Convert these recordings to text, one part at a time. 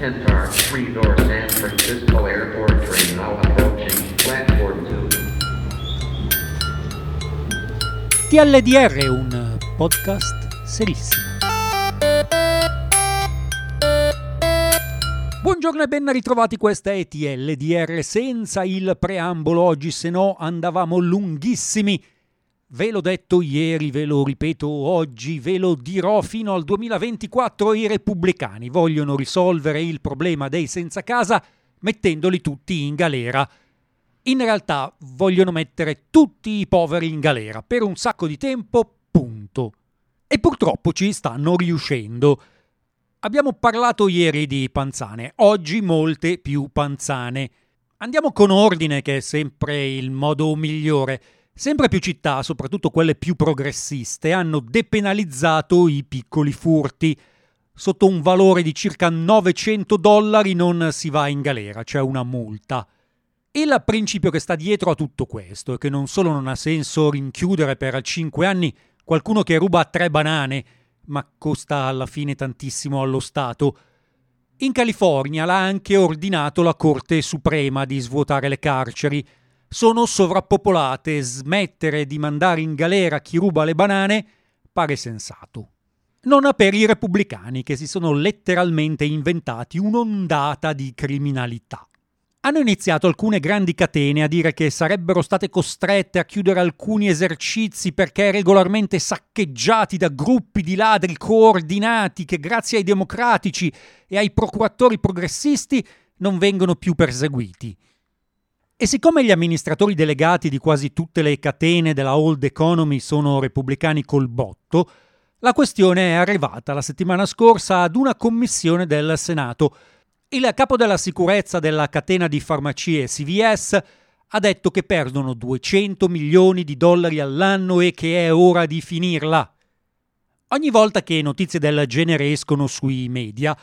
Tentar, three-door San Francisco Airport train now approaching platform 2. TLDR un podcast serissimo. Buongiorno e ben ritrovati, questa è TLDR senza il preambolo oggi, se no andavamo lunghissimi. Ve l'ho detto ieri, ve lo ripeto oggi, ve lo dirò fino al 2024. I repubblicani vogliono risolvere il problema dei senza casa mettendoli tutti in galera. In realtà vogliono mettere tutti i poveri in galera per un sacco di tempo, punto. E purtroppo ci stanno riuscendo. Abbiamo parlato ieri di panzane, oggi molte più panzane. Andiamo con ordine, che è sempre il modo migliore. Sempre più città, soprattutto quelle più progressiste, hanno depenalizzato i piccoli furti. Sotto un valore di circa 900 dollari non si va in galera, c'è una multa. Il principio che sta dietro a tutto questo è che non solo non ha senso rinchiudere per 5 anni qualcuno che ruba tre banane, ma costa alla fine tantissimo allo Stato. In California l'ha anche ordinato la Corte Suprema di svuotare le carceri, sono sovrappopolate, smettere di mandare in galera chi ruba le banane pare sensato. Non per i repubblicani che si sono letteralmente inventati un'ondata di criminalità. Hanno iniziato alcune grandi catene a dire che sarebbero state costrette a chiudere alcuni esercizi perché regolarmente saccheggiati da gruppi di ladri coordinati che grazie ai democratici e ai procuratori progressisti non vengono più perseguiti. E siccome gli amministratori delegati di quasi tutte le catene della old economy sono repubblicani col botto, la questione è arrivata la settimana scorsa ad una commissione del Senato. Il capo della sicurezza della catena di farmacie CVS ha detto che perdono 200 milioni di dollari all'anno e che è ora di finirla. Ogni volta che notizie del genere escono sui media,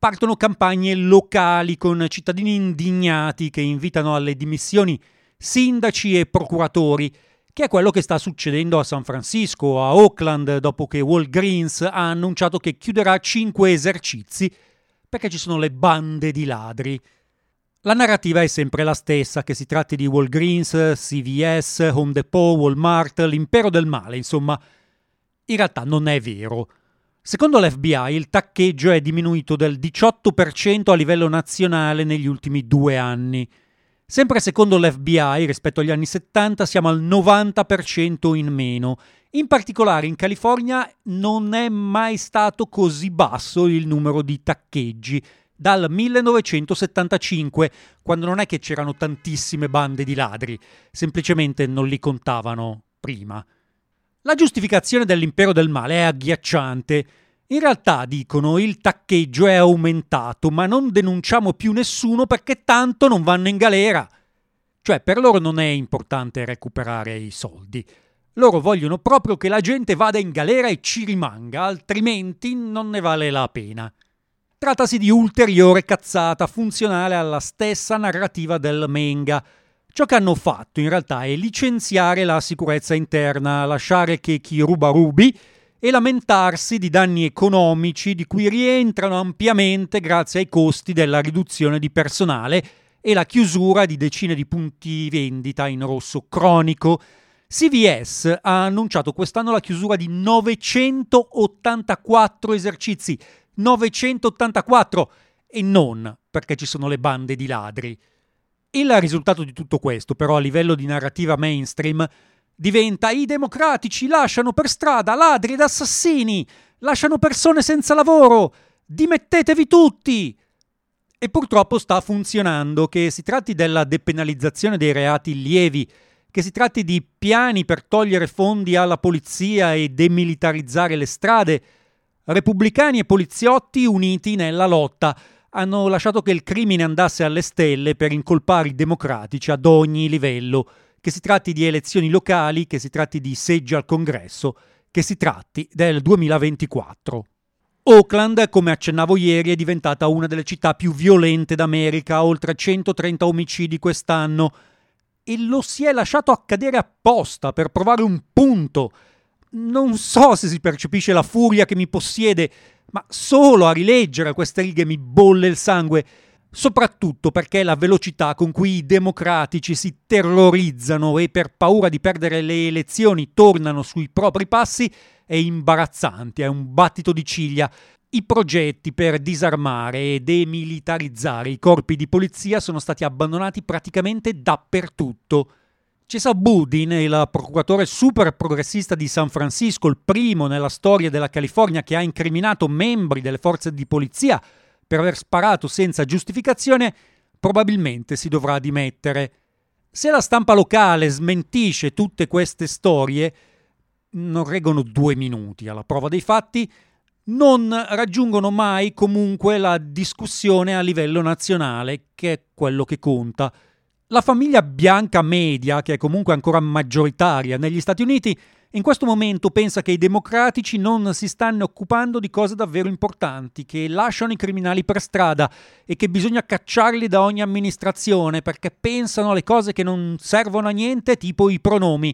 partono campagne locali con cittadini indignati che invitano alle dimissioni sindaci e procuratori, che è quello che sta succedendo a San Francisco, a Oakland, dopo che Walgreens ha annunciato che chiuderà cinque esercizi perché ci sono le bande di ladri. La narrativa è sempre la stessa, che si tratti di Walgreens, CVS, Home Depot, Walmart, l'impero del male, insomma. In realtà non è vero. Secondo l'FBI il taccheggio è diminuito del 18% a livello nazionale negli ultimi due anni. Sempre secondo l'FBI, rispetto agli anni 70, siamo al 90% in meno. In particolare in California non è mai stato così basso il numero di taccheggi dal 1975, quando non è che c'erano tantissime bande di ladri, semplicemente non li contavano prima. La giustificazione dell'impero del male è agghiacciante. In realtà, dicono, il taccheggio è aumentato, ma non denunciamo più nessuno perché tanto non vanno in galera. Cioè, per loro non è importante recuperare i soldi. Loro vogliono proprio che la gente vada in galera e ci rimanga, altrimenti non ne vale la pena. Trattasi di ulteriore cazzata funzionale alla stessa narrativa del Menga, Ciò che hanno fatto in realtà è licenziare la sicurezza interna, lasciare che chi ruba rubi e lamentarsi di danni economici di cui rientrano ampiamente grazie ai costi della riduzione di personale e la chiusura di decine di punti vendita in rosso cronico. CVS ha annunciato quest'anno la chiusura di 984 esercizi, 984 e non perché ci sono le bande di ladri. Il risultato di tutto questo, però, a livello di narrativa mainstream, diventa i democratici lasciano per strada ladri ed assassini, lasciano persone senza lavoro, dimettetevi tutti. E purtroppo sta funzionando, che si tratti della depenalizzazione dei reati lievi, che si tratti di piani per togliere fondi alla polizia e demilitarizzare le strade, repubblicani e poliziotti uniti nella lotta hanno lasciato che il crimine andasse alle stelle per incolpare i democratici ad ogni livello, che si tratti di elezioni locali, che si tratti di seggi al congresso, che si tratti del 2024. Oakland, come accennavo ieri, è diventata una delle città più violente d'America, oltre 130 omicidi quest'anno, e lo si è lasciato accadere apposta per provare un punto. Non so se si percepisce la furia che mi possiede, ma solo a rileggere queste righe mi bolle il sangue, soprattutto perché la velocità con cui i democratici si terrorizzano e per paura di perdere le elezioni tornano sui propri passi è imbarazzante, è un battito di ciglia. I progetti per disarmare e demilitarizzare i corpi di polizia sono stati abbandonati praticamente dappertutto. Cesar Budin, il procuratore super progressista di San Francisco, il primo nella storia della California che ha incriminato membri delle forze di polizia per aver sparato senza giustificazione, probabilmente si dovrà dimettere. Se la stampa locale smentisce tutte queste storie, non reggono due minuti alla prova dei fatti, non raggiungono mai comunque la discussione a livello nazionale, che è quello che conta. La famiglia bianca media, che è comunque ancora maggioritaria negli Stati Uniti, in questo momento pensa che i democratici non si stanno occupando di cose davvero importanti, che lasciano i criminali per strada e che bisogna cacciarli da ogni amministrazione perché pensano alle cose che non servono a niente, tipo i pronomi.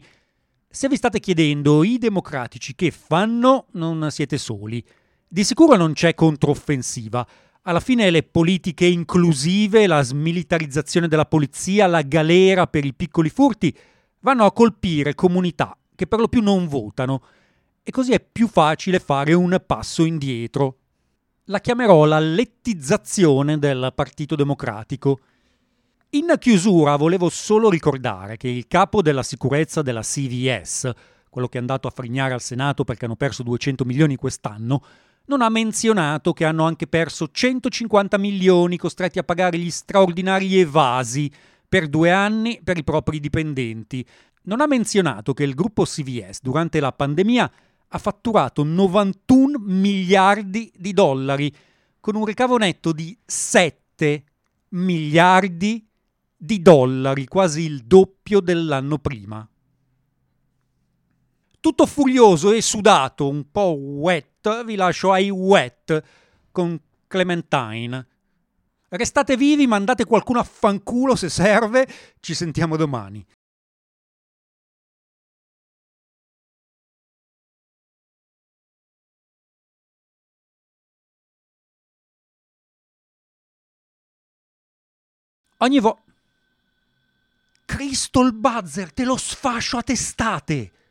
Se vi state chiedendo i democratici che fanno, non siete soli. Di sicuro non c'è controffensiva. Alla fine le politiche inclusive, la smilitarizzazione della polizia, la galera per i piccoli furti vanno a colpire comunità che per lo più non votano e così è più facile fare un passo indietro. La chiamerò la lettizzazione del Partito Democratico. In chiusura volevo solo ricordare che il capo della sicurezza della CVS, quello che è andato a frignare al Senato perché hanno perso 200 milioni quest'anno, non ha menzionato che hanno anche perso 150 milioni costretti a pagare gli straordinari evasi per due anni per i propri dipendenti. Non ha menzionato che il gruppo CVS durante la pandemia ha fatturato 91 miliardi di dollari con un ricavo netto di 7 miliardi di dollari, quasi il doppio dell'anno prima tutto furioso e sudato, un po' wet, vi lascio ai wet con Clementine. Restate vivi, mandate qualcuno a fanculo se serve, ci sentiamo domani. Ogni volta... Crystal Buzzer, te lo sfascio a testate!